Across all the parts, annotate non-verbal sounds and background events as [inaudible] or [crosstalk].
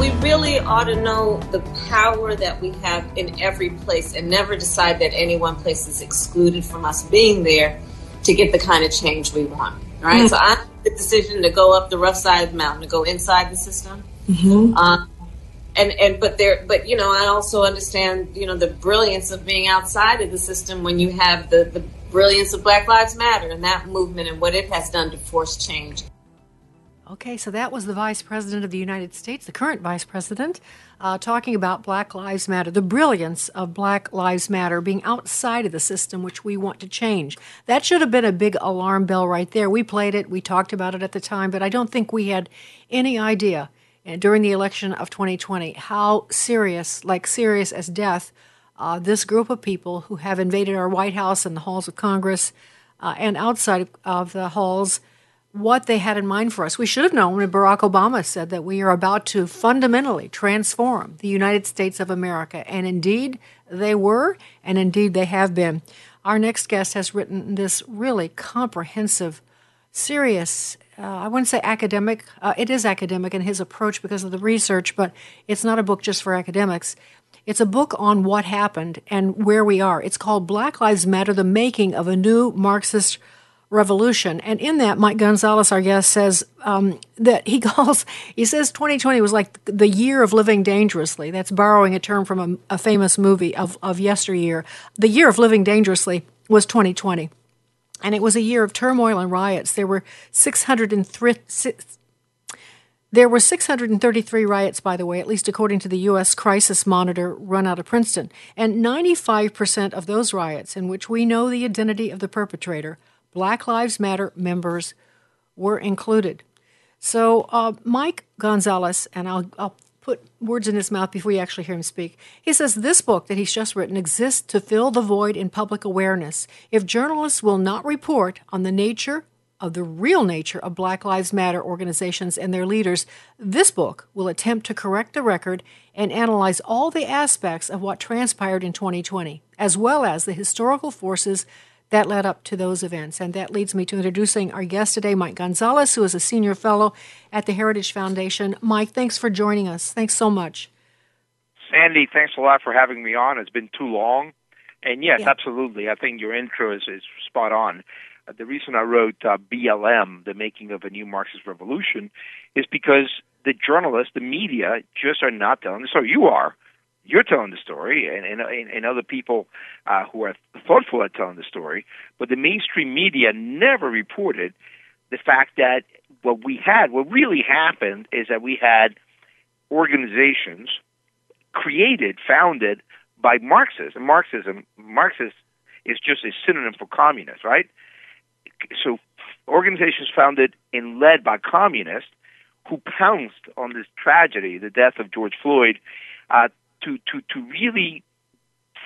we really ought to know the power that we have in every place and never decide that any one place is excluded from us being there to get the kind of change we want. Right? Mm-hmm. So I made the decision to go up the rough side of the mountain, to go inside the system. Mm-hmm. Um, and and but there but you know I also understand you know the brilliance of being outside of the system when you have the the brilliance of Black Lives Matter and that movement and what it has done to force change. Okay, so that was the Vice President of the United States, the current Vice President, uh, talking about Black Lives Matter, the brilliance of Black Lives Matter being outside of the system which we want to change. That should have been a big alarm bell right there. We played it, we talked about it at the time, but I don't think we had any idea uh, during the election of 2020 how serious, like serious as death, uh, this group of people who have invaded our White House and the halls of Congress uh, and outside of the halls what they had in mind for us. We should have known when Barack Obama said that we are about to fundamentally transform the United States of America. And indeed, they were, and indeed, they have been. Our next guest has written this really comprehensive, serious, uh, I wouldn't say academic, uh, it is academic in his approach because of the research, but it's not a book just for academics. It's a book on what happened and where we are. It's called Black Lives Matter The Making of a New Marxist revolution. And in that, Mike Gonzalez, our guest, says um, that he [laughs] calls, he says 2020 was like the year of living dangerously. That's borrowing a term from a, a famous movie of, of yesteryear. The year of living dangerously was 2020. And it was a year of turmoil and riots. There were 603, there were 633 riots, by the way, at least according to the U.S. Crisis Monitor run out of Princeton. And 95% of those riots, in which we know the identity of the perpetrator, Black Lives Matter members were included. So, uh, Mike Gonzalez, and I'll, I'll put words in his mouth before you actually hear him speak. He says this book that he's just written exists to fill the void in public awareness. If journalists will not report on the nature of the real nature of Black Lives Matter organizations and their leaders, this book will attempt to correct the record and analyze all the aspects of what transpired in 2020, as well as the historical forces that led up to those events. And that leads me to introducing our guest today, Mike Gonzalez, who is a senior fellow at the Heritage Foundation. Mike, thanks for joining us. Thanks so much. Sandy, thanks a lot for having me on. It's been too long. And yes, yeah. absolutely. I think your intro is, is spot on. Uh, the reason I wrote uh, BLM, The Making of a New Marxist Revolution, is because the journalists, the media, just are not telling the story. You are you're telling the story, and and, and other people uh, who are thoughtful at telling the story. But the mainstream media never reported the fact that what we had, what really happened, is that we had organizations created, founded by Marxists. And Marxism, Marxist is just a synonym for communist, right? So organizations founded and led by communists who pounced on this tragedy, the death of George Floyd, uh, to to to really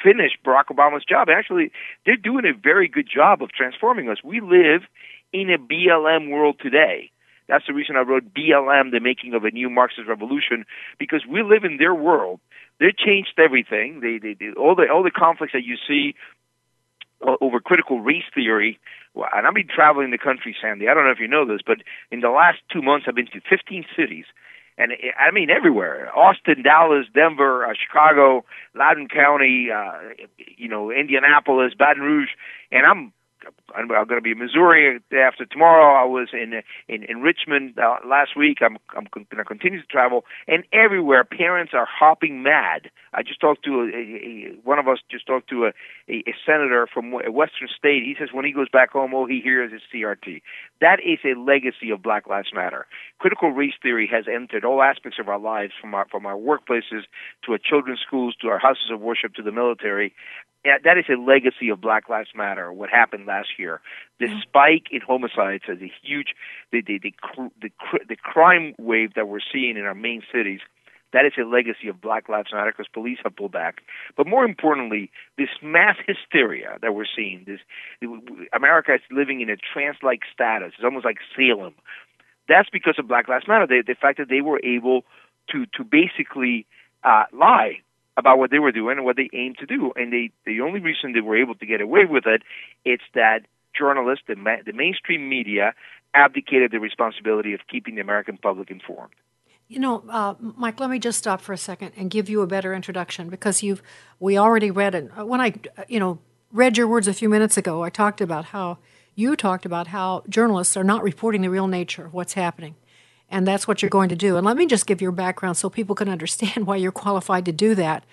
finish Barack Obama's job. Actually, they're doing a very good job of transforming us. We live in a BLM world today. That's the reason I wrote BLM, the making of a new Marxist revolution, because we live in their world. They changed everything. They, they, they all the all the conflicts that you see uh, over critical race theory. And I've been traveling the country, Sandy. I don't know if you know this, but in the last two months, I've been to 15 cities and I mean everywhere: Austin, Dallas, Denver, uh, Chicago, Loudoun County, uh, you know, Indianapolis, Baton Rouge, and I'm I'm, I'm going to be in Missouri after tomorrow. I was in in, in Richmond uh, last week. I'm I'm going to continue to travel, and everywhere parents are hopping mad. I just talked to a, a, one of us just talked to a, a, a senator from a western state. He says when he goes back home, all he hears is CRT. That is a legacy of Black Lives Matter. Critical race theory has entered all aspects of our lives, from our from our workplaces to our children's schools to our houses of worship to the military that is a legacy of Black Lives Matter. What happened last year, the mm-hmm. spike in homicides, is a huge, the the the, the the crime wave that we're seeing in our main cities. That is a legacy of Black Lives Matter because police have pulled back. But more importantly, this mass hysteria that we're seeing, this America is living in a trance-like status. It's almost like Salem. That's because of Black Lives Matter. the fact that they were able to to basically uh, lie about what they were doing and what they aimed to do. And they, the only reason they were able to get away with it, it's that journalists, the, ma- the mainstream media, abdicated the responsibility of keeping the American public informed. You know, uh, Mike, let me just stop for a second and give you a better introduction because you've we already read it. When I, you know, read your words a few minutes ago, I talked about how you talked about how journalists are not reporting the real nature of what's happening and that's what you're going to do. And let me just give your background so people can [laughs] understand why you're qualified to do that.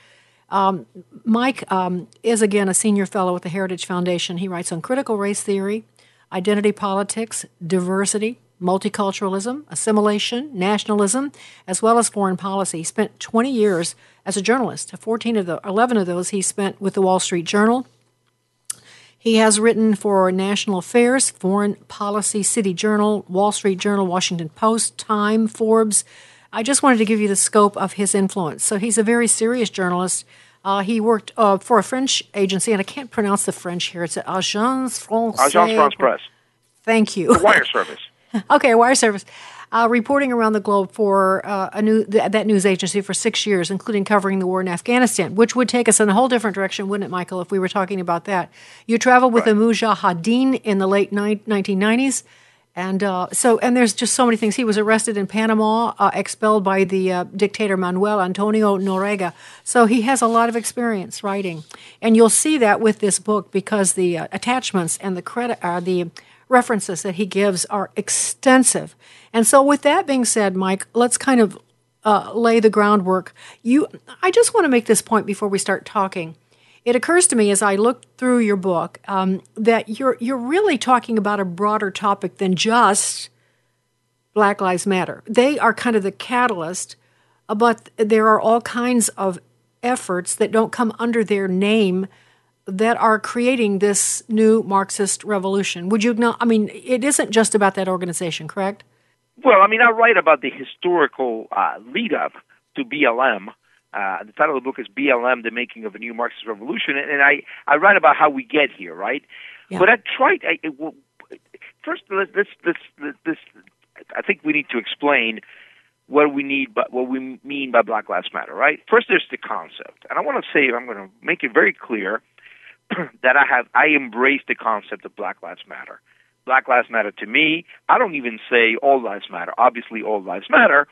Um, Mike um, is again a senior fellow at the Heritage Foundation. He writes on critical race theory, identity politics, diversity, multiculturalism, assimilation, nationalism, as well as foreign policy. He spent 20 years as a journalist. 14 of the 11 of those he spent with the Wall Street Journal, he has written for National Affairs, Foreign Policy, City Journal, Wall Street Journal, Washington Post, Time, Forbes. I just wanted to give you the scope of his influence. So he's a very serious journalist. Uh, he worked uh, for a French agency, and I can't pronounce the French here. It's Agence France. Agence France Presse. Thank you. The wire [laughs] service. [laughs] okay, wire service uh, reporting around the globe for uh, a new th- that news agency for six years, including covering the war in Afghanistan, which would take us in a whole different direction, wouldn't it, Michael? If we were talking about that, you traveled with right. the Mujahideen in the late ni- 1990s. And uh, so, and there's just so many things. He was arrested in Panama, uh, expelled by the uh, dictator Manuel Antonio Noriega. So he has a lot of experience writing, and you'll see that with this book because the uh, attachments and the credit, uh, the references that he gives are extensive. And so, with that being said, Mike, let's kind of uh, lay the groundwork. You, I just want to make this point before we start talking. It occurs to me as I look through your book um, that you're you're really talking about a broader topic than just Black Lives Matter. They are kind of the catalyst, but there are all kinds of efforts that don't come under their name that are creating this new Marxist revolution. Would you not? I mean, it isn't just about that organization, correct? Well, I mean, I write about the historical uh, lead up to BLM. Uh, the title of the book is BLM: The Making of a New Marxist Revolution, and I I write about how we get here, right? Yeah. But I tried. I, well, first, let's, let's, let's, let's, I think we need to explain what we need, but what we mean by Black Lives Matter, right? First, there's the concept, and I want to say I'm going to make it very clear [clears throat] that I have I embrace the concept of Black Lives Matter. Black Lives Matter to me. I don't even say all lives matter. Obviously, all lives matter,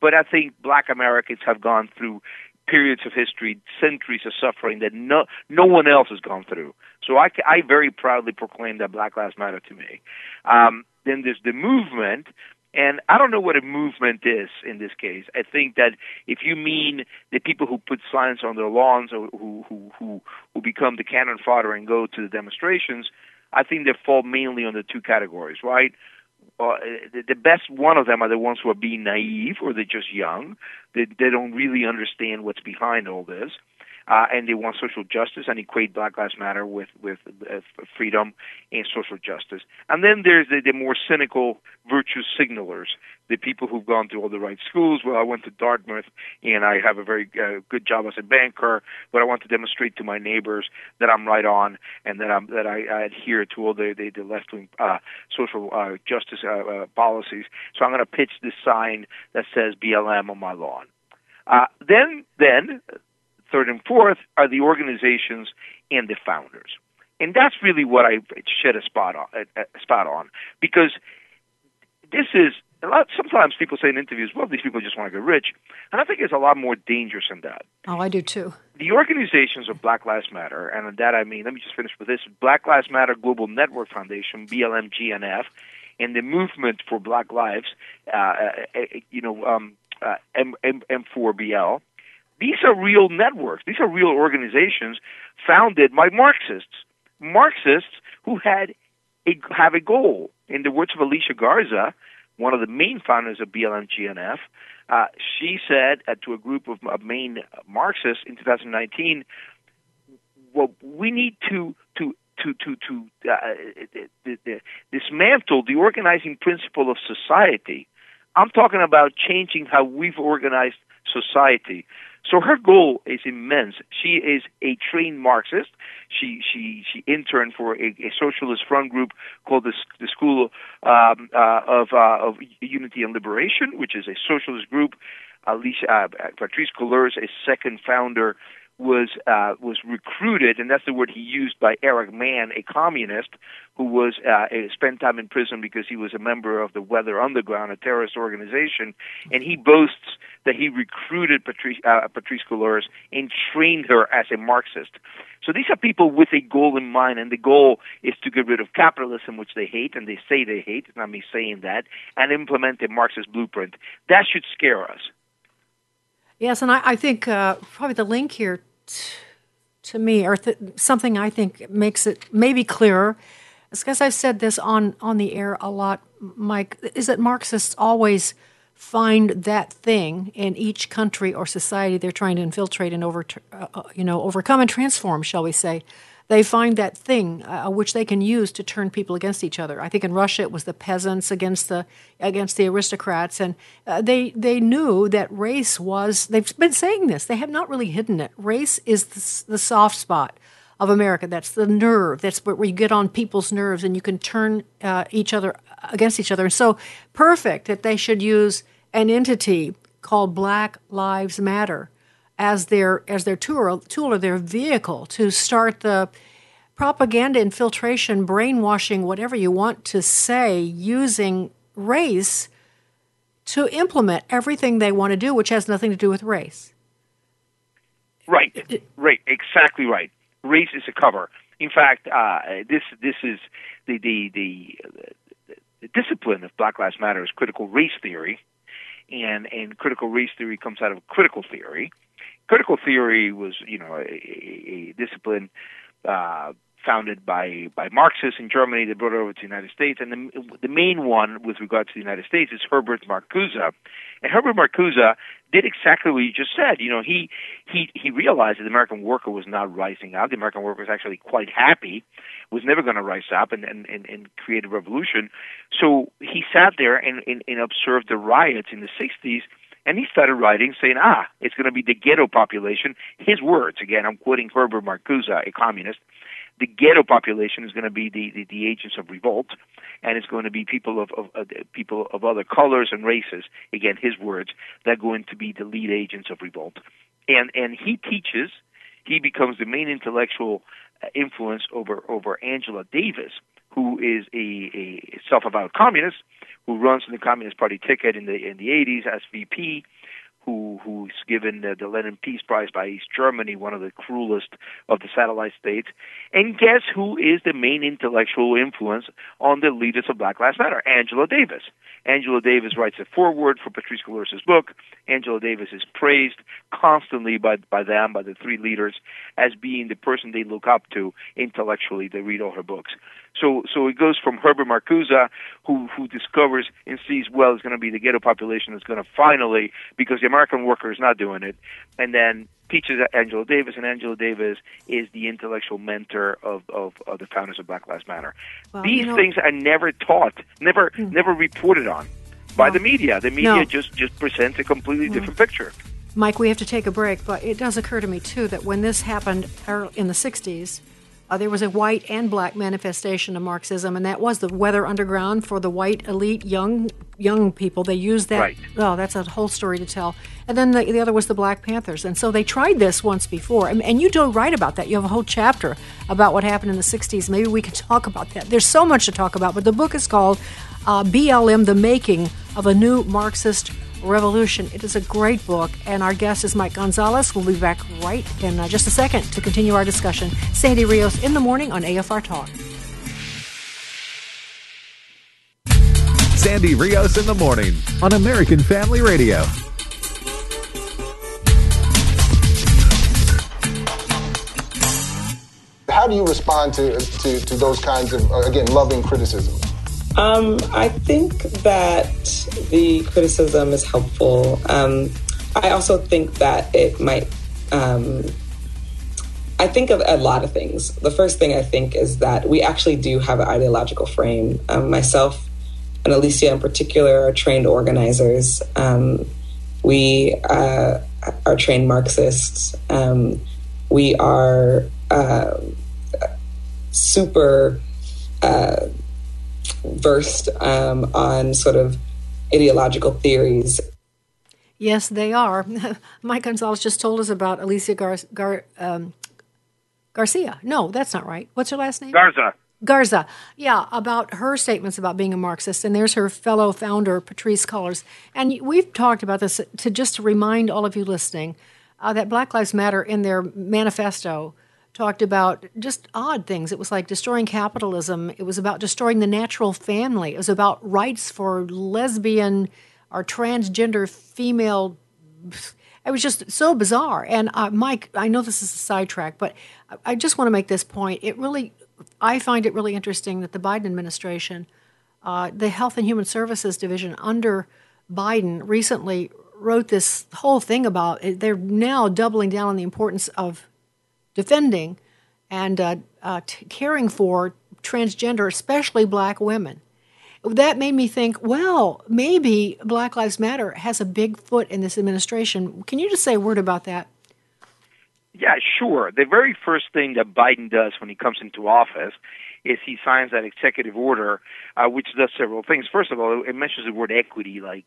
but I think Black Americans have gone through periods of history, centuries of suffering that no no one else has gone through. So I, I very proudly proclaim that Black Lives Matter to me. Um, then there's the movement, and I don't know what a movement is in this case. I think that if you mean the people who put signs on their lawns or who who who, who become the cannon fodder and go to the demonstrations, I think they fall mainly on the two categories, right? Uh, the, the best one of them are the ones who are being naive or they're just young. They, they don't really understand what's behind all this uh, and they want social justice and equate Black Lives Matter with with uh, freedom and social justice. And then there's the, the more cynical virtue signalers, the people who've gone to all the right schools. Well, I went to Dartmouth and I have a very uh, good job as a banker, but I want to demonstrate to my neighbors that I'm right on and that I'm that I, I adhere to all the the, the left wing uh, social uh, justice uh, uh, policies. So I'm going to pitch this sign that says BLM on my lawn. Uh, then, then third and fourth are the organizations and the founders. And that's really what I shed a spot on, a spot on because this is a lot, sometimes people say in interviews, well, these people just want to get rich. And I think it's a lot more dangerous than that. Oh, I do too. The organizations of Black Lives Matter, and that I mean, let me just finish with this Black Lives Matter Global Network Foundation, BLMGNF, and the Movement for Black Lives, uh, uh, uh you know, um, uh, M- M- M4BL, these are real networks. These are real organizations founded by Marxists. Marxists who had a, have a goal. In the words of Alicia Garza, one of the main founders of BLM-GNF, uh, she said uh, to a group of, of main Marxists in 2019, "Well, we need to to to to to uh, dismantle the organizing principle of society." I'm talking about changing how we've organized society. So her goal is immense. She is a trained Marxist. She she she interned for a, a socialist front group called the, the School um, uh, of uh, of Unity and Liberation, which is a socialist group. Alicia uh, Patrisse Cullors, a second founder, was uh, was recruited, and that's the word he used by Eric Mann, a communist who was uh, spent time in prison because he was a member of the Weather Underground, a terrorist organization, and he boasts that he recruited Patrice, uh, Patrisse Cullors and trained her as a Marxist. So these are people with a goal in mind, and the goal is to get rid of capitalism, which they hate, and they say they hate. Not me saying that, and implement a Marxist blueprint. That should scare us. Yes, and I, I think uh, probably the link here t- to me, or th- something I think makes it maybe clearer, because I've said this on, on the air a lot, Mike, is that Marxists always find that thing in each country or society they're trying to infiltrate and over, uh, uh, you know, overcome and transform, shall we say they find that thing uh, which they can use to turn people against each other. I think in Russia it was the peasants against the against the aristocrats, and uh, they they knew that race was. They've been saying this. They have not really hidden it. Race is the, the soft spot of America. That's the nerve. That's where you get on people's nerves, and you can turn uh, each other against each other. And so perfect that they should use an entity called Black Lives Matter as their as their tool, tool or their vehicle to start the propaganda, infiltration, brainwashing, whatever you want to say, using race to implement everything they want to do, which has nothing to do with race. Right, right, exactly right. Race is a cover. In fact, uh, this this is the the the, the discipline of Black Lives Matter is critical race theory, and and critical race theory comes out of critical theory, critical theory was, you know, a, a discipline uh, founded by by Marxists in Germany that brought it over to the United States. And the, the main one with regard to the United States is Herbert Marcuse. And Herbert Marcuse did exactly what you just said. You know, he he he realized that the American worker was not rising up. The American worker was actually quite happy, was never going to rise up and, and, and, and create a revolution. So he sat there and, and, and observed the riots in the 60s and he started writing saying, ah, it's going to be the ghetto population. His words, again, I'm quoting Herbert Marcuse, a communist. The ghetto population is going to be the, the, the agents of revolt, and it's going to be people of, of uh, people of other colors and races. Again, his words. that are going to be the lead agents of revolt, and and he teaches. He becomes the main intellectual uh, influence over over Angela Davis, who is a, a self-avowed communist who runs on the Communist Party ticket in the in the 80s as VP, who who's given the, the Lenin Peace Prize by East Germany, one of the cruelest of the satellite states. And guess who is the main intellectual influence on the leaders of Black Lives Matter? Angela Davis. Angela Davis writes a foreword for Patrisse Cullors' book. Angela Davis is praised constantly by by them, by the three leaders, as being the person they look up to intellectually. They read all her books. So so it goes from Herbert Marcuse, who who discovers and sees well it's going to be the ghetto population that's going to finally because the American worker is not doing it, and then teaches Angela Davis, and Angela Davis is the intellectual mentor of, of, of the founders of Black Lives Matter. Well, These you know, things are never taught, never hmm. never reported on by the media. The media no. just just presents a completely different picture. Mike, we have to take a break, but it does occur to me too that when this happened in the '60s uh, there was a white and black manifestation of Marxism, and that was the Weather Underground for the white elite young young people. They used that. Right. Oh, that's a whole story to tell. And then the, the other was the Black Panthers, and so they tried this once before. And, and you do write about that. You have a whole chapter about what happened in the '60s. Maybe we can talk about that. There's so much to talk about, but the book is called uh, BLM: The Making of a New Marxist Revolution. It is a great book, and our guest is Mike Gonzalez. We'll be back right in uh, just a second to continue our discussion. Sandy Rios in the morning on AFR Talk. Sandy Rios in the morning on American Family Radio. How do you respond to, to, to those kinds of, uh, again, loving criticism? Um, I think that the criticism is helpful. Um, I also think that it might. Um, I think of a lot of things. The first thing I think is that we actually do have an ideological frame. Um, myself and Alicia, in particular, are trained organizers. Um, we uh, are trained Marxists. Um, we are uh, super. Uh, versed um, on sort of ideological theories. Yes, they are. [laughs] Mike Gonzalez just told us about Alicia Gar- Gar- um, Garcia. No, that's not right. What's her last name? Garza. Garza. Yeah, about her statements about being a Marxist. And there's her fellow founder, Patrisse Cullors. And we've talked about this to just to remind all of you listening uh, that Black Lives Matter in their manifesto talked about just odd things. It was like destroying capitalism. It was about destroying the natural family. It was about rights for lesbian or transgender female. It was just so bizarre. And uh, Mike, I know this is a sidetrack, but I just want to make this point. It really, I find it really interesting that the Biden administration, uh, the Health and Human Services Division under Biden, recently wrote this whole thing about it. they're now doubling down on the importance of defending and uh, uh, t- caring for transgender, especially black women. That made me think, well, maybe Black Lives Matter has a big foot in this administration. Can you just say a word about that? Yeah, sure. The very first thing that Biden does when he comes into office is he signs that executive order, uh, which does several things. First of all, it mentions the word equity like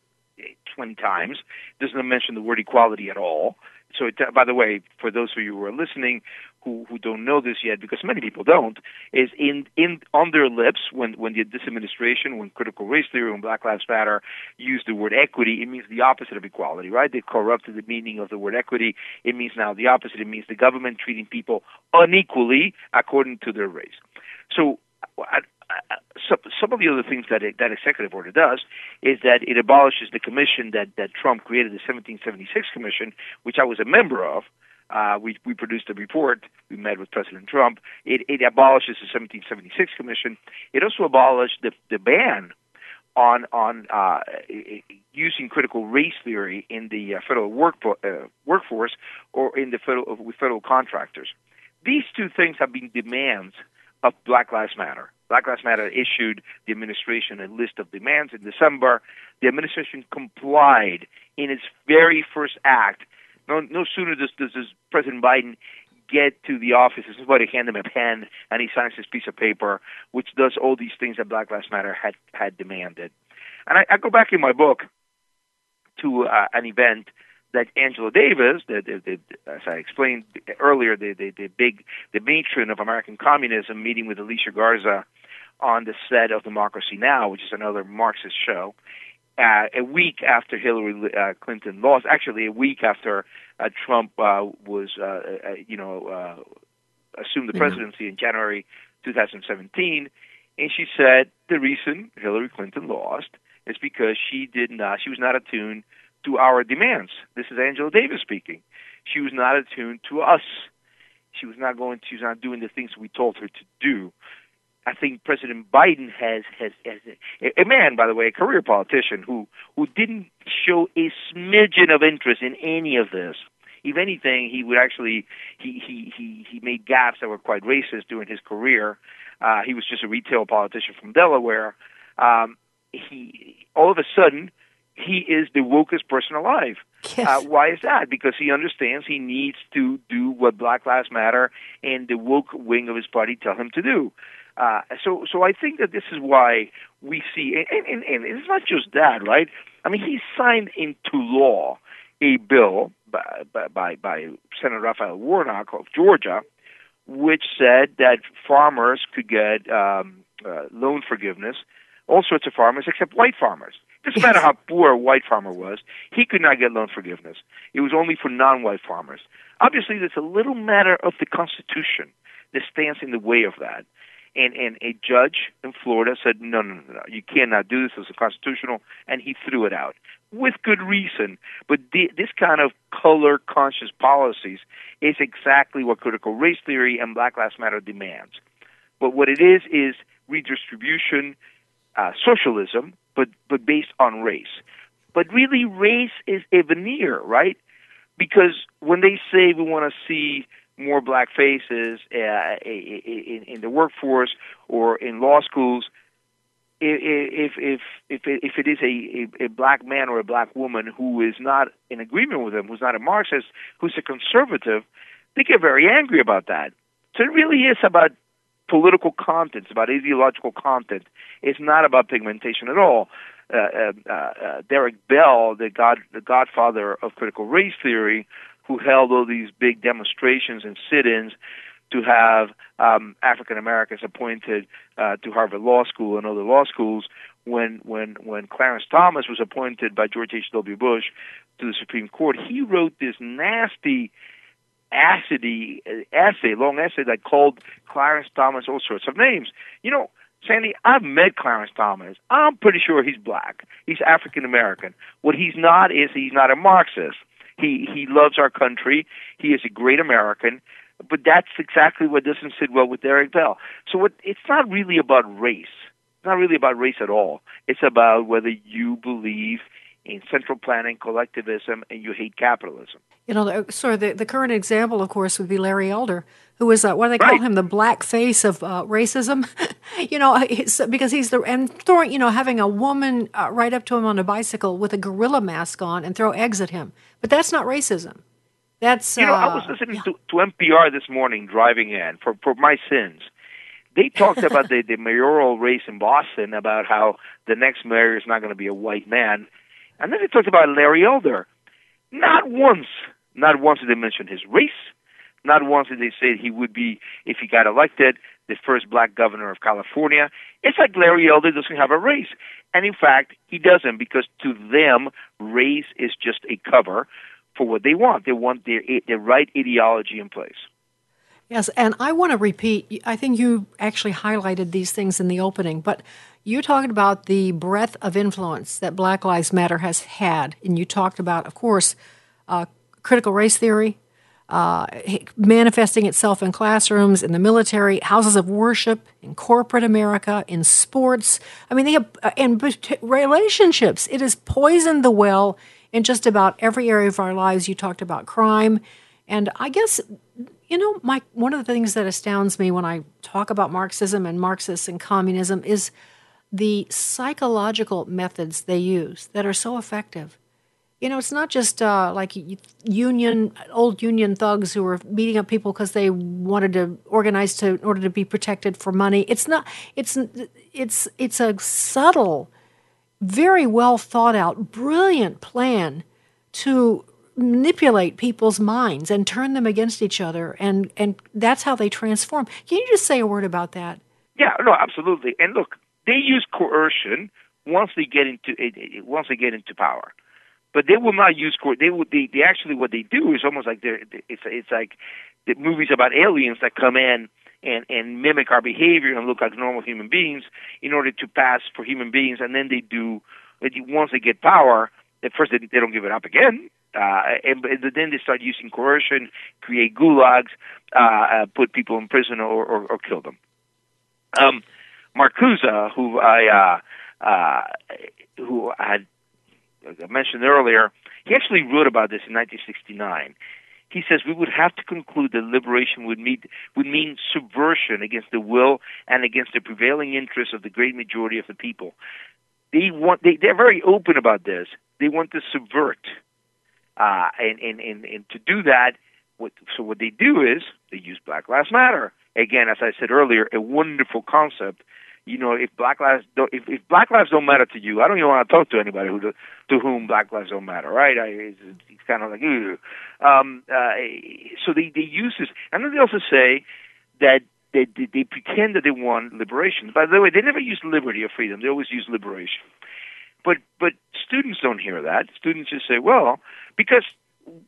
20 times. It doesn't mention the word equality at all. So, it, by the way, for those of you who are listening who, who don't know this yet, because many people don't, is in, in on their lips when, when the, this administration, when critical race theory, when Black Lives Matter use the word equity, it means the opposite of equality, right? They corrupted the meaning of the word equity. It means now the opposite. It means the government treating people unequally according to their race. So, I, some, some of the other things that it, that executive order does is that it abolishes the commission that, that Trump created, the 1776 commission, which I was a member of. Uh, we, we produced a report. We met with President Trump. It, it abolishes the 1776 commission. It also abolished the, the ban on on uh, using critical race theory in the uh, federal work, uh, workforce or in the federal with federal contractors. These two things have been demands of Black Lives Matter. Black Lives Matter issued the administration a list of demands in December. The administration complied in its very first act. No, no sooner does, does, does President Biden get to the office, somebody hand him a pen, and he signs this piece of paper, which does all these things that Black Lives Matter had had demanded. And I, I go back in my book to uh, an event that Angela Davis, the, the, the, as I explained earlier, the, the, the big, the matron of American communism, meeting with Alicia Garza on the set of Democracy Now!, which is another Marxist show. Uh, a week after Hillary uh, Clinton lost, actually a week after uh, Trump uh, was, uh, uh, you know, uh, assumed the presidency in January 2017, and she said the reason Hillary Clinton lost is because she did not, she was not attuned to our demands. This is Angela Davis speaking. She was not attuned to us. She was not going. She was not doing the things we told her to do. I think President Biden has has, has a, a man, by the way, a career politician who who didn't show a smidgen of interest in any of this. If anything, he would actually he he he he made gaps that were quite racist during his career. Uh, he was just a retail politician from Delaware. Um, he all of a sudden he is the wokest person alive. Yes. Uh, why is that? Because he understands he needs to do what Black Lives Matter and the woke wing of his party tell him to do. Uh, so, so I think that this is why we see, and, and, and it's not just that, right? I mean, he signed into law a bill by, by, by Senator Raphael Warnock of Georgia, which said that farmers could get um, uh, loan forgiveness all sorts of farmers except white farmers. Doesn't matter how poor a white farmer was, he could not get loan forgiveness. It was only for non-white farmers. Obviously, there's a little matter of the Constitution that stands in the way of that. And and a judge in Florida said, no, no, no, no, you cannot do this. It's unconstitutional, and he threw it out with good reason. But the, this kind of color conscious policies is exactly what critical race theory and Black Lives Matter demands. But what it is is redistribution, uh, socialism, but but based on race. But really, race is a veneer, right? Because when they say we want to see more black faces uh, in, in the workforce or in law schools, if if if if it is a, a, a black man or a black woman who is not in agreement with them, who's not a Marxist, who's a conservative, they get very angry about that. So it really is about political content, it's about ideological content. It's not about pigmentation at all. Uh, uh, uh, Derek Bell, the god, the godfather of critical race theory, who held all these big demonstrations and sit-ins to have um, African Americans appointed uh, to Harvard Law School and other law schools. When when when Clarence Thomas was appointed by George H. W. Bush to the Supreme Court, he wrote this nasty, acidy uh, essay, long essay that called Clarence Thomas all sorts of names. You know, Sandy, I've met Clarence Thomas. I'm pretty sure he's black. He's African American. What he's not is he's not a Marxist. He he loves our country. He is a great American. But that's exactly what doesn't sit well with Derek Bell. So what, it's not really about race. It's not really about race at all. It's about whether you believe in central planning, collectivism, and you hate capitalism. You know, the, sorry, the, the current example, of course, would be Larry Elder, who is, uh, what do they call him, the black face of uh, racism? [laughs] you know, because he's the, and throwing, you know, having a woman uh, ride up to him on a bicycle with a gorilla mask on and throw eggs at him. But that's not racism. That's, you know, I was uh, listening yeah. to, to NPR this morning driving in for, for my sins. They talked [laughs] about the, the mayoral race in Boston, about how the next mayor is not going to be a white man. And then they talked about Larry Elder. Not once, not once did they mention his race. Not once did they say he would be, if he got elected, the first black governor of California. It's like Larry Elder doesn't have a race. And in fact, he doesn't because to them, race is just a cover for what they want. They want their, their right ideology in place. Yes, and I want to repeat, I think you actually highlighted these things in the opening, but you talked about the breadth of influence that Black Lives Matter has had. And you talked about, of course, uh, critical race theory, uh, manifesting itself in classrooms, in the military, houses of worship, in corporate America, in sports. I mean, they have, uh, and relationships. It has poisoned the well in just about every area of our lives. You talked about crime. And I guess, you know, Mike, one of the things that astounds me when I talk about Marxism and Marxists and communism is the psychological methods they use that are so effective. You know, it's not just uh, like union old union thugs who were beating up people because they wanted to organize to in order to be protected for money. It's not. It's it's it's a subtle, very well thought out, brilliant plan to manipulate people's minds and turn them against each other, and and that's how they transform. Can you just say a word about that? Yeah, no, absolutely. And look, they use coercion once they get into once they get into power but they will not use court. They would. They, they actually what they do is almost like they're. It's it's like the movies about aliens that come in and and mimic our behavior and look like normal human beings in order to pass for human beings, and then they do. Once they get power, at first they, they don't give it up again. Uh, and, and then they start using coercion, create gulags, uh, uh, put people in prison or, or, or kill them. Um, Marcuse, who I uh, uh, who had I mentioned earlier, he actually wrote about this in 1969. He says we would have to conclude that liberation would, meet, would mean subversion against the will and against the prevailing interests of the great majority of the people. They want they, they're very open about this. They want to subvert, uh, and, and and and to do that, what, so what they do is they use Black Lives Matter again, as I said earlier, a wonderful concept you know, if black lives don't, if, if black lives don't matter to you, I don't even want to talk to anybody who to whom black lives don't matter, right? I, it's, it's kind of like, Ugh. um, uh, so they they use this, and then they also say that they, they, they pretend that they want liberation. By the way, they never use liberty or freedom. They always use liberation. But but students don't hear that. Students just say, well, because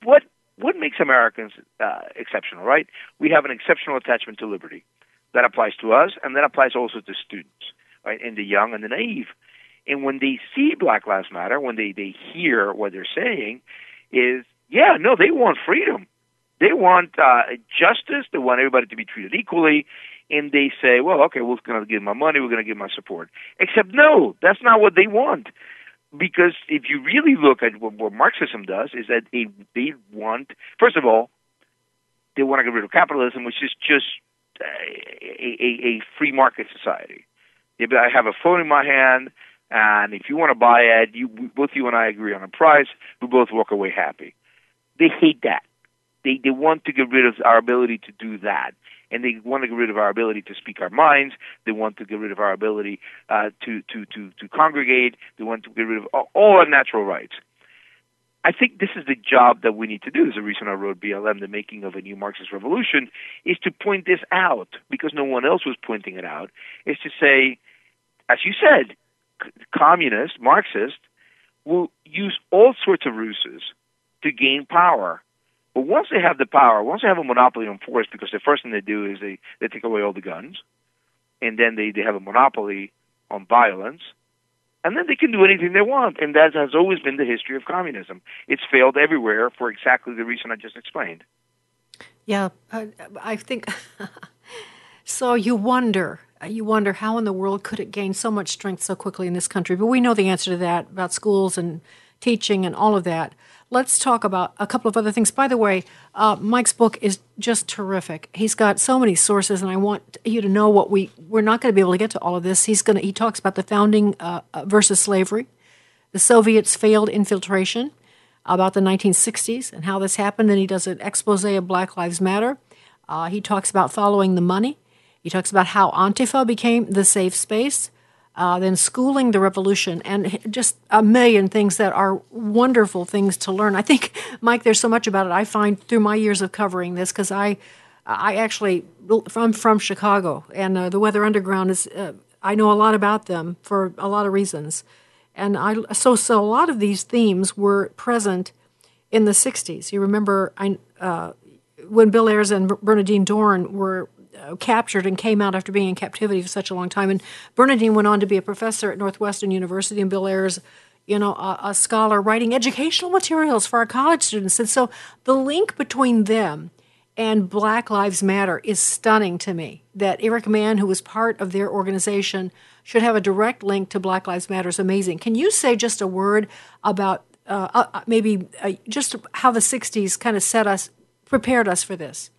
what what makes Americans uh, exceptional, right? We have an exceptional attachment to liberty. That applies to us, and that applies also to students, right? And the young and the naive. And when they see Black Lives Matter, when they, they hear what they're saying, is yeah, no, they want freedom. They want uh, justice. They want everybody to be treated equally. And they say, well, okay, we're going to give my money. We're going to give my support. Except, no, that's not what they want. Because if you really look at what, what Marxism does, is that they, they want, first of all, they want to get rid of capitalism, which is just a, a, a free market society. I have a phone in my hand, and if you want to buy it, you both you and I agree on a price. We both walk away happy. They hate that. They they want to get rid of our ability to do that, and they want to get rid of our ability to speak our minds. They want to get rid of our ability uh, to to to to congregate. They want to get rid of all, all our natural rights. I think this is the job that we need to do. There's a reason I wrote BLM, The Making of a New Marxist Revolution, is to point this out because no one else was pointing it out, is to say, as you said, communists, Marxists, will use all sorts of ruses to gain power. But once they have the power, once they have a monopoly on force, because the first thing they do is they, they take away all the guns, and then they, they have a monopoly on violence, and then they can do anything they want. And that has always been the history of communism. It's failed everywhere for exactly the reason I just explained. Yeah, I, think [laughs] so. You wonder, you wonder how in the world could it gain so much strength so quickly in this country? But we know the answer to that about schools and teaching and all of that. Let's talk about a couple of other things. By the way, uh, Mike's book is just terrific. He's got so many sources, and I want you to know what we we're not going to be able to get to all of this. He's going to he talks about the founding uh, uh versus slavery, the Soviets' failed infiltration, about the 1960s and how this happened. And he does an expose of Black Lives Matter. Uh, he talks about following the money. He talks about how Antifa became the safe space uh, then schooling the revolution, and just a million things that are wonderful things to learn. I think, [laughs] Mike, there's so much about it I find through my years of covering this because I, I actually from from Chicago, and uh, the Weather Underground is. Uh, I know a lot about them for a lot of reasons, and I so so a lot of these themes were present in the '60s. You remember I, uh, when Bill Ayers and Bernardine Dohrn were captured and came out after being in captivity for such a long time. And Bernardine went on to be a professor at Northwestern University, and Bill Ayers, you know, a, a scholar writing educational materials for our college students. And so the link between them and Black Lives Matter is stunning to me. That Eric Mann, who was part of their organization, should have a direct link to Black Lives Matter is amazing. Can you say just a word about uh, uh, maybe uh, just how the '60s kind of set us, prepared us for this?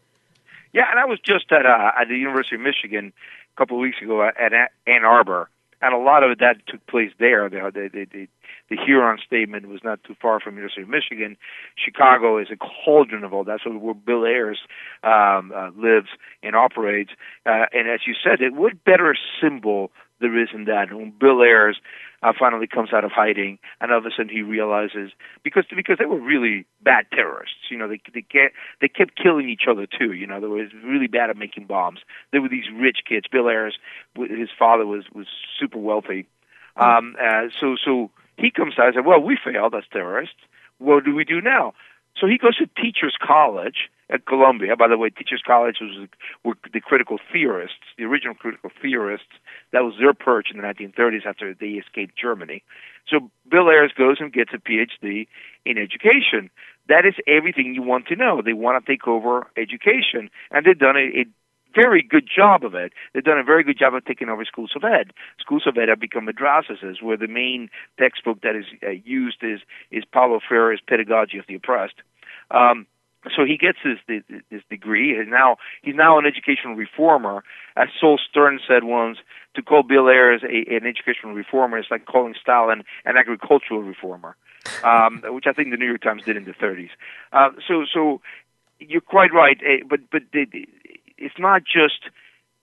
Yeah, and I was just at uh, at the University of Michigan a couple of weeks ago at Ann Arbor, and a lot of that took place there. The the the, the, Huron statement was not too far from University of Michigan. Chicago is a cauldron of all that. So where Bill Ayers um, uh, lives and operates, uh, and as you said, it would better symbol the reason that when Bill Ayers uh, finally comes out of hiding, and all of a sudden he realizes because because they were really bad terrorists. You know, they they kept they kept killing each other too. You know, they were really bad at making bombs. They were these rich kids. Bill Ayers, his father was was super wealthy, um, uh, so so he comes out and says, "Well, we failed as terrorists. What do we do now?" So he goes to Teachers College at Columbia. By the way, Teachers College was were the critical theorists, the original critical theorists. That was their perch in the 1930s after they escaped Germany. So Bill Ayers goes and gets a PhD in education. That is everything you want to know. They want to take over education, and they've done a, a very good job of it. They've done a very good job of taking over schools of ed. Schools of ed have become madrasas, where the main textbook that is uh, used is is Paulo Freire's Pedagogy of the Oppressed. Um, so he gets his his degree, and now he's now an educational reformer. As Sol Stern said once, to call Bill Ayers a, an educational reformer is like calling Stalin an agricultural reformer, um, [laughs] which I think the New York Times did in the 30s. Uh, so, so you're quite right, eh, but but it's not just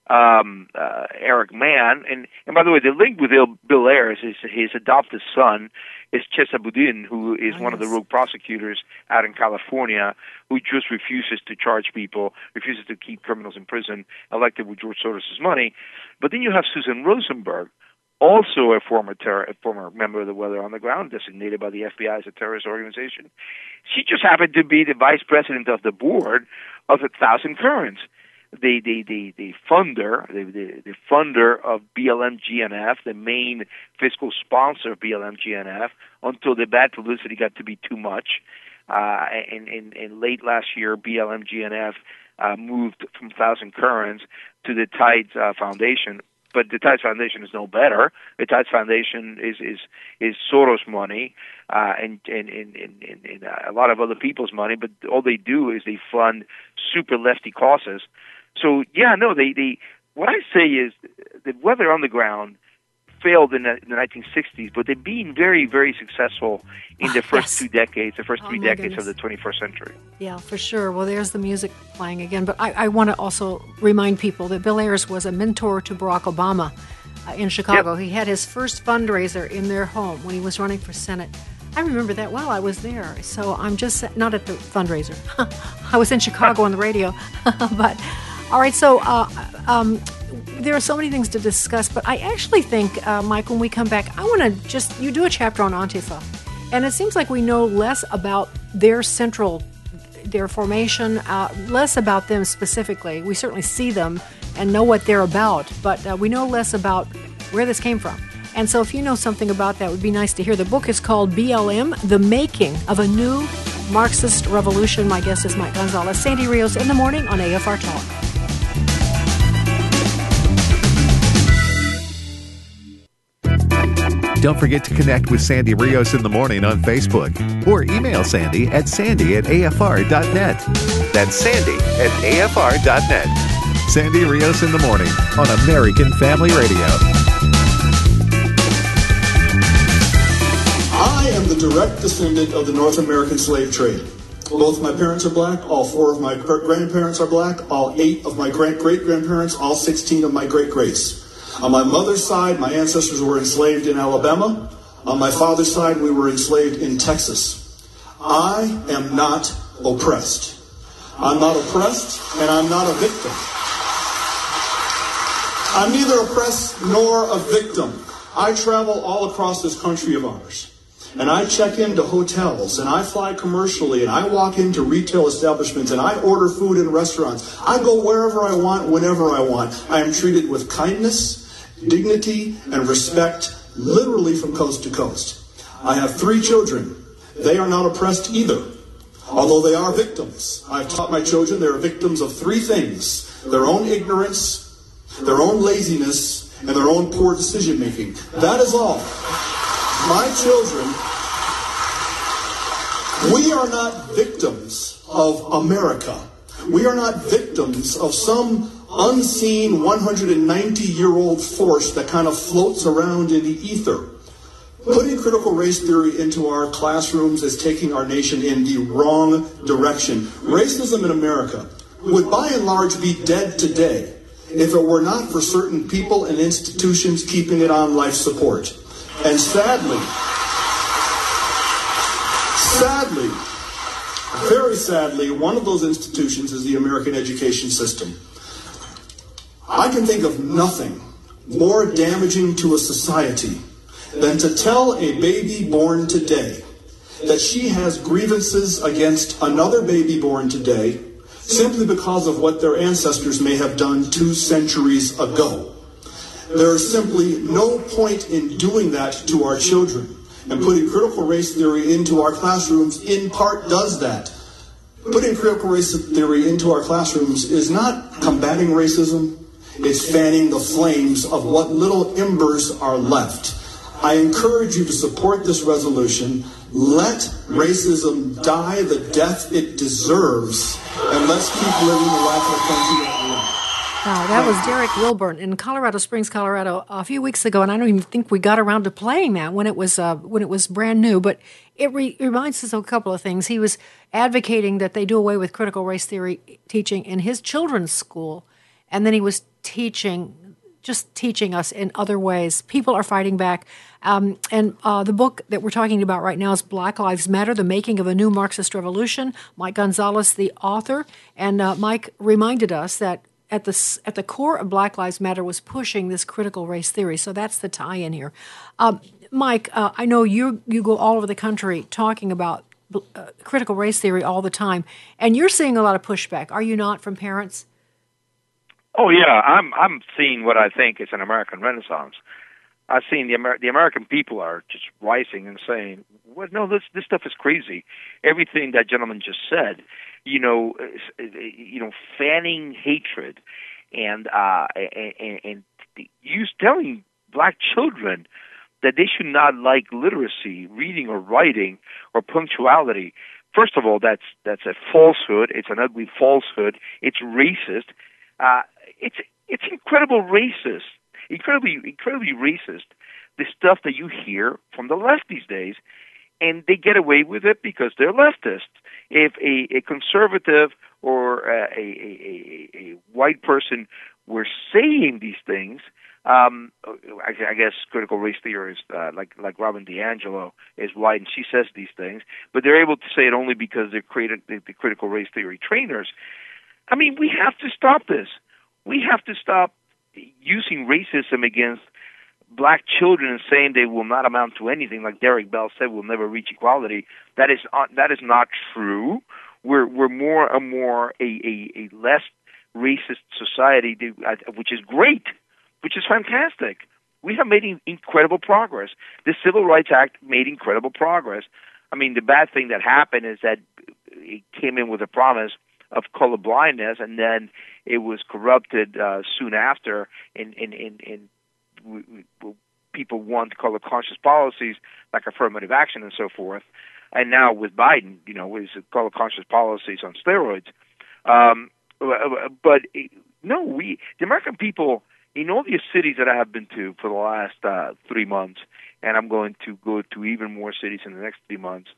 um, uh, Eric Mann. And and by the way, the link with Bill, Bill Ayers is his adopted son is Chesa Boudin, who is oh, one yes. of the rogue prosecutors out in California, who just refuses to charge people, refuses to keep criminals in prison, elected with George Soros's money. But then you have Susan Rosenberg, also a former ter- a former member of the Weather Underground, designated by the FBI as a terrorist organization. She just happened to be the vice president of the board of a Thousand Currents the the the, the funder, the, the, the funder of BLM GNF, the main fiscal sponsor of BLM GNF, until the bad publicity got to be too much. Uh, and, and, and late last year, BLM GNF uh, moved from Thousand Currents to the Tides uh, Foundation. But the Tides Foundation is no better. The Tides Foundation is is is Soros money, uh, and, and, and, and, and a lot of other people's money. But all they do is they fund super lefty causes so yeah, no, they they what I say is the Weather Underground failed in the, in the 1960s, but they've been very, very successful in the [laughs] first yes. two decades, the first oh, three decades goodness. of the 21st century. Yeah, for sure. Well, there's the music playing again, but I, I want to also remind people that Bill Ayers was a mentor to Barack Obama uh, in Chicago. Yep. He had his first fundraiser in their home when he was running for Senate. I remember that well. I was there. So I'm just not at the fundraiser. [laughs] I was in Chicago on the radio, [laughs] but all right, so uh, um, there are so many things to discuss, but I actually think, uh, Mike, when we come back, I want to just you do a chapter on Antifa, and it seems like we know less about their central, their formation, uh, less about them specifically. We certainly see them and know what they're about, but uh, we know less about where this came from. And so, if you know something about that, would be nice to hear. The book is called BLM: The Making of a New Marxist Revolution. My guest is Mike Gonzalez. Sandy Rios in the morning on AFR Talk. Don't forget to connect with Sandy Rios in the morning on Facebook or email Sandy at sandy at afr.net. That's sandy at afr.net. Sandy Rios in the morning on American Family Radio. I am the direct descendant of the North American slave trade. Both my parents are black. All four of my grandparents are black. All eight of my great grandparents. All 16 of my great greats. On my mother's side, my ancestors were enslaved in Alabama. On my father's side, we were enslaved in Texas. I am not oppressed. I'm not oppressed, and I'm not a victim. I'm neither oppressed nor a victim. I travel all across this country of ours. And I check into hotels and I fly commercially and I walk into retail establishments and I order food in restaurants. I go wherever I want, whenever I want. I am treated with kindness dignity, and respect literally from coast to coast. I have three children. They are not oppressed either, although they are victims. I've taught my children they are victims of three things their own ignorance, their own laziness, and their own poor decision making. That is all. My children, we are not victims of America. We are not victims of some unseen 190 year old force that kind of floats around in the ether. Putting critical race theory into our classrooms is taking our nation in the wrong direction. Racism in America would by and large be dead today if it were not for certain people and institutions keeping it on life support. And sadly, sadly, very sadly, one of those institutions is the American education system. I can think of nothing more damaging to a society than to tell a baby born today that she has grievances against another baby born today simply because of what their ancestors may have done two centuries ago. There is simply no point in doing that to our children. And putting critical race theory into our classrooms in part does that. Putting critical race theory into our classrooms is not combating racism, it's fanning the flames of what little embers are left. I encourage you to support this resolution. Let racism die the death it deserves, and let's keep living the life of the country. Wow, that was Derrick Wilburn in Colorado Springs, Colorado, a few weeks ago, and I don't even think we got around to playing that when it was uh, when it was brand new. But it re- reminds us of a couple of things. He was advocating that they do away with critical race theory teaching in his children's school, and then he was teaching just teaching us in other ways. People are fighting back. Um, and uh, the book that we're talking about right now is Black Lives Matter The Making of a New Marxist Revolution. Mike Gonzalez, the author. And uh, Mike reminded us that at the, at the core of Black Lives Matter was pushing this critical race theory. So that's the tie in here. Um, Mike, uh, I know you, you go all over the country talking about uh, critical race theory all the time, and you're seeing a lot of pushback, are you not, from parents? Oh yeah, I'm I'm seeing what I think is an American Renaissance. I've seen the Amer- the American people are just rising and saying, "Well, no, this this stuff is crazy." Everything that gentleman just said, you know, you know, fanning hatred and uh, and, and use telling black children that they should not like literacy, reading or writing, or punctuality. First of all, that's that's a falsehood. It's an ugly falsehood. It's racist. Uh, it's it's incredible racist, incredibly incredibly racist. The stuff that you hear from the left these days, and they get away with it because they're leftists. If a, a conservative or a, a, a, a white person were saying these things, um, I, I guess critical race theorists uh, like like Robin DiAngelo is white, and she says these things, but they're able to say it only because they're created the, the critical race theory trainers. I mean, we have to stop this we have to stop using racism against black children and saying they will not amount to anything, like Derrick Bell said, we'll never reach equality. That is uh, that is not true. We're we're more and more a a, a less racist society, uh, which is great, which is fantastic. We have made incredible progress. The Civil Rights Act made incredible progress. I mean, the bad thing that happened is that it came in with a promise of color blindness, and then it was corrupted uh, soon after. In in in, in we, we, people want color conscious policies like affirmative action and so forth, and now with Biden, you know, with color conscious policies on steroids. Um, but no, we the American people in all the cities that I have been to for the last uh, three months, and I'm going to go to even more cities in the next three months,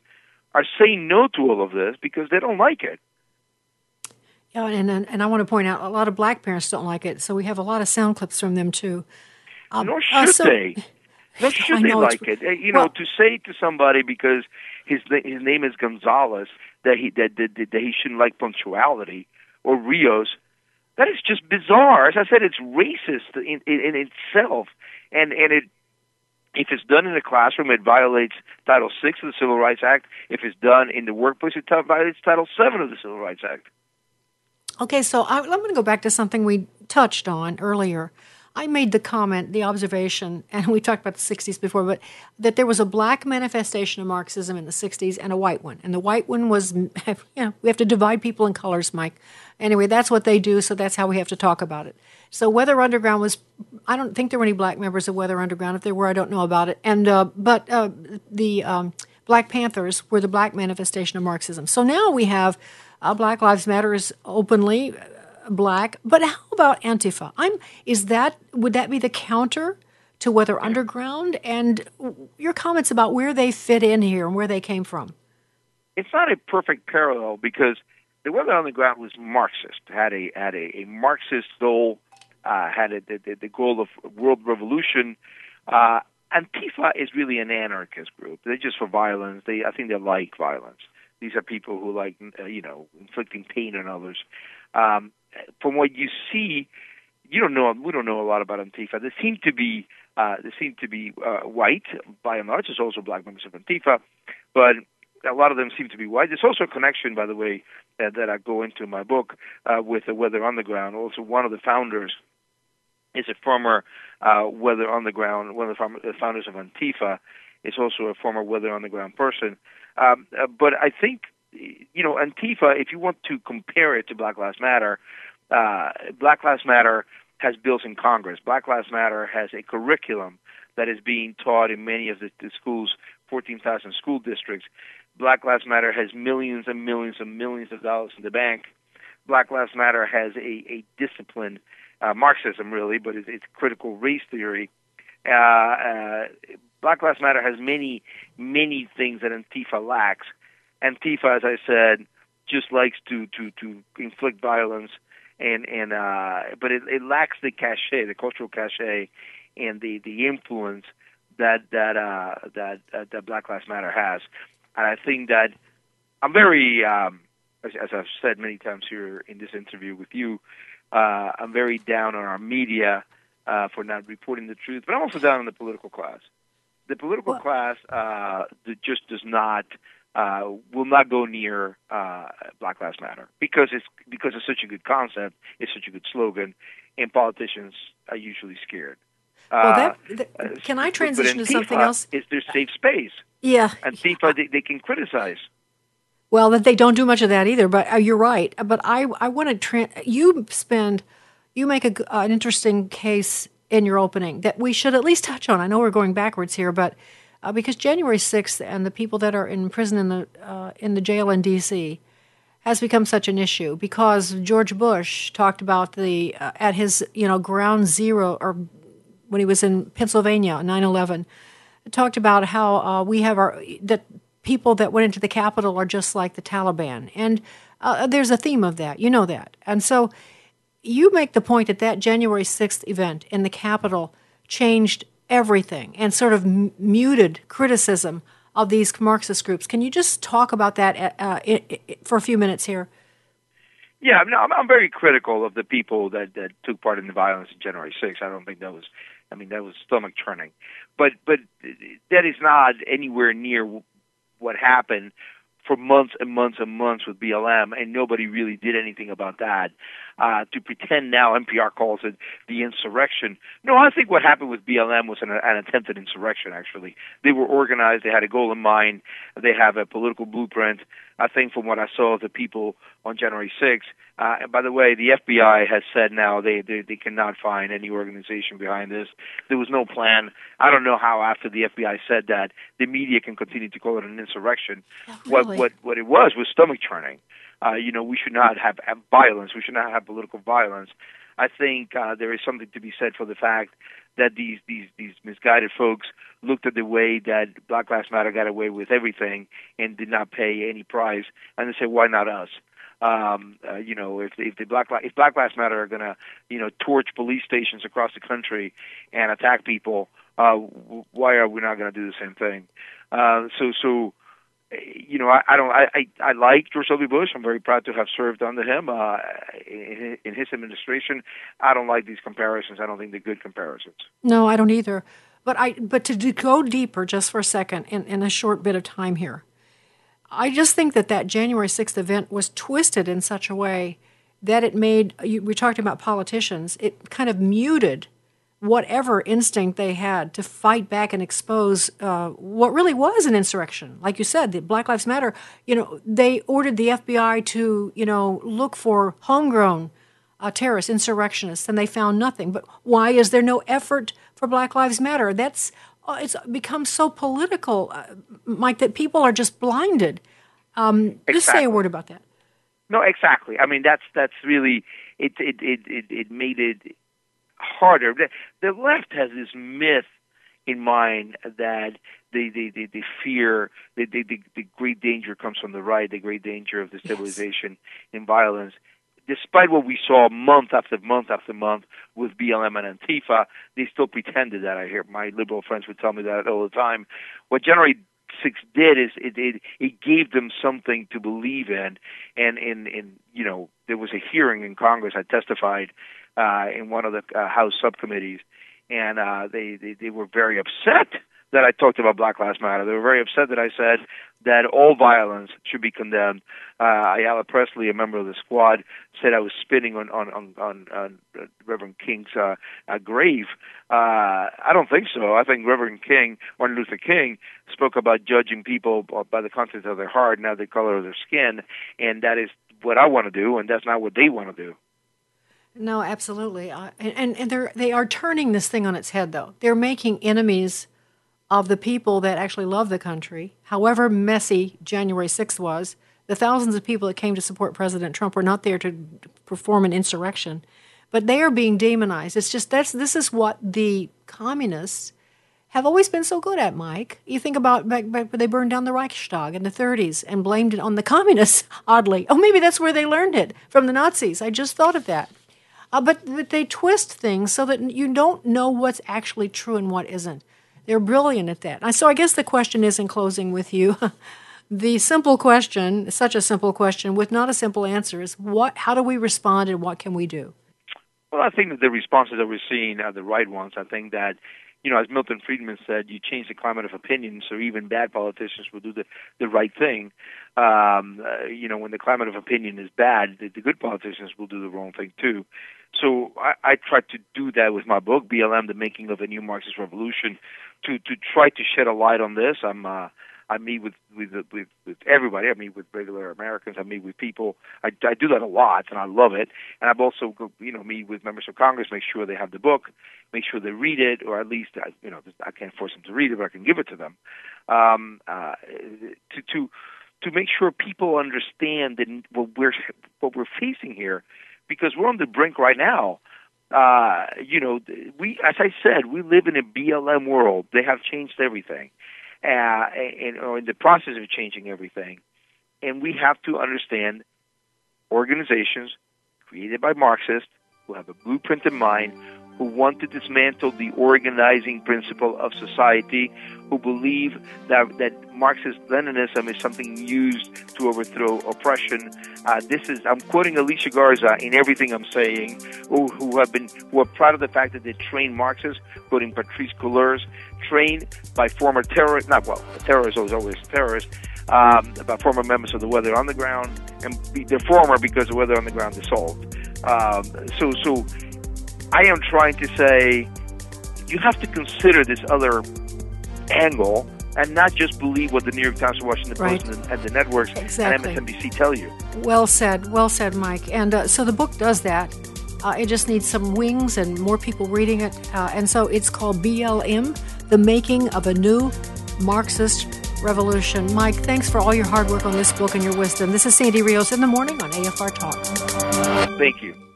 are saying no to all of this because they don't like it. Yeah, and, and I want to point out a lot of black parents don't like it, so we have a lot of sound clips from them too. Um, Nor uh, should uh, so, they. [laughs] Nor should they like it. Uh, you well, know, to say to somebody because his his name is Gonzalez that he that, that, that he shouldn't like punctuality or Rios, that is just bizarre. As I said, it's racist in, in, in itself, and and it if it's done in the classroom, it violates Title VI of the Civil Rights Act. If it's done in the workplace, it violates Title VII of the Civil Rights Act. Okay, so I, am going to go back to something we touched on earlier. I made the comment, the observation, [laughs] and we talked about the 60s before, but that there was a black manifestation of Marxism in the 60s and a white one. And the white one was, [laughs] you know, we have to divide people in colors, Mike. Anyway, that's what they do, so that's how we have to talk about it. So Weather Underground was, I don't think there were any black members of Weather Underground. If there were, I don't know about it. And uh, but uh, the um, Black Panthers were the black manifestation of Marxism. So now we have uh, Black Lives Matter is openly uh, black, but how about Antifa? I'm is that would that be the counter to Weather Underground? And your comments about where they fit in here and where they came from? It's not a perfect parallel because the Weather Underground was Marxist, had a had a, a Marxist goal, uh, had a, the, the goal of world revolution. Uh, Antifa is really an anarchist group. They're just for violence. They, I think, they like violence. These are people who like, uh, you know, inflicting pain on others. Um, from what you see, you don't know. We don't know a lot about Antifa. They seem to be, uh, they seem to be uh, white by and large. There's also black members of Antifa, but a lot of them seem to be white. There's also a connection, by the way, that, that I go into in my book uh, with the Weather Underground. Also, one of the founders is a former uh, Weather Underground, one of the founders of Antifa, is also a former Weather Underground person. Um, uh, but I think, you know, Antifa, if you want to compare it to Black Lives Matter, uh, Black Lives Matter has bills in Congress. Black Lives Matter has a curriculum that is being taught in many of the, the schools, 14,000 school districts. Black Lives Matter has millions and millions and millions of dollars in the bank. Black Lives Matter has a, a discipline, uh, Marxism really, but it's, it's critical race theory. Uh, uh, Black Lives Matter has many, many things that Antifa lacks. Antifa, as I said, just likes to to to inflict violence and and uh, but it, it lacks the cachet, the cultural cachet, and the the influence that that uh, that uh, that Black Lives Matter has. And I think that I'm very, um, as, as I've said many times here in this interview with you, uh, I'm very down on our media uh, for not reporting the truth, but I'm also down on the political class. The political well, class uh, just does not uh, will not go near uh, Black Lives Matter because it's because it's such a good concept, it's such a good slogan, and politicians are usually scared. Well, that, uh, that, can I transition to something else? Is there safe space? Yeah, and Antifa they, they can criticize. Well, that they don't do much of that either. But uh, you're right. But I I want to tra- you spend you make a, uh, an interesting case in your opening that we should at least touch on. I know we're going backwards here, but uh, because January 6th and the people that are in prison in the uh, in the jail in D.C. has become such an issue because George Bush talked about the uh, at his you know ground zero or when he was in Pennsylvania 9/11 talked about how uh, we have our that people that went into the Capitol are just like the Taliban, and uh, there's a theme of that. You know that, and so you make the point that that January 6th event in the Capitol changed everything and sort of m- muted criticism of these Marxist groups. Can you just talk about that uh, for a few minutes here? Yeah, I mean, I'm, I'm very critical of the people that, that took part in the violence in January 6th. I don't think that was, I mean, that was stomach churning. But but that is not anywhere near what happened for months and months and months with BLM, and nobody really did anything about that. Uh, to pretend now NPR calls it the insurrection. No, I think what happened with BLM was an, an attempted insurrection. Actually, they were organized. They had a goal in mind. They have a political blueprint. I think from what I saw of the people on January 6th. Uh, and by the way, the FBI has said now they, they they cannot find any organization behind this. There was no plan. I don't know how after the FBI said that the media can continue to call it an insurrection. Oh, really? What what what it was was stomach churning. Uh, you know, we should not have, have violence. We should not have political violence. I think uh, there is something to be said for the fact that these these these misguided folks looked at the way that Black Lives Matter got away with everything and did not pay any price, and they say, why not us? um, uh, you know, if if the Black if Black Lives Matter are going to, you know, torch police stations across the country and attack people, uh, why are we not going to do the same thing? Uh, so so. You know, I, I don't. I, I I like George W. Bush. I'm very proud to have served under him uh, in, in his administration. I don't like these comparisons. I don't think they're good comparisons. No, I don't either. But I but to go deeper just for a second in, in a short bit of time here, I just think that that January 6th event was twisted in such a way that it made, we talked about politicians, it kind of muted whatever instinct they had to fight back and expose uh, what really was an insurrection. Like you said, the Black Lives Matter, you know, they ordered the FBI to, you know, look for homegrown uh, terrorists, insurrectionists, and they found nothing. But why is there no effort for Black Lives Matter? That's Oh, it's become so political, uh, Mike, that people are just blinded. Um, exactly. Just say a word about that. No, exactly. I mean, that's that's really it. It it it, it made it harder. The, the left has this myth in mind that the the the, the fear, the, the the the great danger comes from the right, the great danger of destabilization yes. and violence despite what we saw month after month after month with BLM and Antifa, they still pretended that. I hear my liberal friends would tell me that all the time. What January 6 did is it, it it gave them something to believe in, and in in you know there was a hearing in Congress. I testified uh, in one of the uh, House subcommittees, and uh, they, they they were very upset that I talked about Black Lives Matter. They were very upset that I said that all violence should be condemned. Uh, Ayanna Pressley, a member of the squad, said I was spitting on on on, on, on Reverend King's uh, uh, grave. Uh, I don't think so. I think Reverend King, Martin Luther King, spoke about judging people by the contents of their heart, not the color of their skin, and that is what I want to do, and that's not what they want to do. No, absolutely, uh, and and they're they are turning this thing on its head, though. They're making enemies of the people that actually love the country, however messy January 6th was. The thousands of people that came to support President Trump were not there to perform an insurrection, but they are being demonized. It's just that's this is what the communists have always been so good at, Mike. You think about back, back when they burned down the Reichstag in the 30s and blamed it on the communists, [laughs] oddly. Oh, maybe that's where they learned it from the Nazis. I just thought of that. Uh, but, but they twist things so that you don't know what's actually true and what isn't. They're brilliant at that. So I guess the question is in closing with you. [laughs] the simple question, such a simple question with not a simple answer, is what? How do we respond and what can we do? Well, I think that the responses that we're seeing are the right ones. I think that you know, as Milton Friedman said, you change the climate of opinion, so even bad politicians will do the the right thing. Um, uh, you know, when the climate of opinion is bad, the, the good politicians will do the wrong thing too. So I, I tried to do that with my book, BLM: The Making of a New Marxist Revolution, to to try to shed a light on this. I'm uh, I meet with with with with everybody. I meet with regular Americans. I meet with people. I, I do that a lot, and I love it. And I've also you know meet with members of Congress, make sure they have the book, make sure they read it, or at least I, you know I can't force them to read it, but I can give it to them. Um, uh, to to to make sure people understand that what we're what we're facing here, because we're on the brink right now. Uh, you know, we as I said, we live in a BLM world. They have changed everything uh, and, or in the process of changing everything. And we have to understand organizations created by Marxists who have a blueprint in mind, who want to dismantle the organizing principle of society, who believe that, that Marxist Leninism is something used to overthrow oppression. Uh, this is I'm quoting Alicia Garza in everything I'm saying, who, who have been who are proud of the fact that they train Marxists, quoting Patrisse Cullors, trained by former terrorists, not well, a terrorist is always terrorist, um, former members of the Weather Underground, and they're former because the Weather Underground dissolved. Um, so, so I am trying to say you have to consider this other angle and not just believe what the New York Times, the Washington Post, and, and, the networks exactly. and MSNBC tell you. Well said, well said, Mike. And uh, so the book does that. Uh, it just needs some wings and more people reading it. Uh, and so it's called BLM The Making of a New Marxist Revolution. Mike, thanks for all your hard work on this book and your wisdom. This is Sandy Rios in the morning on AFR Talk. Thank you.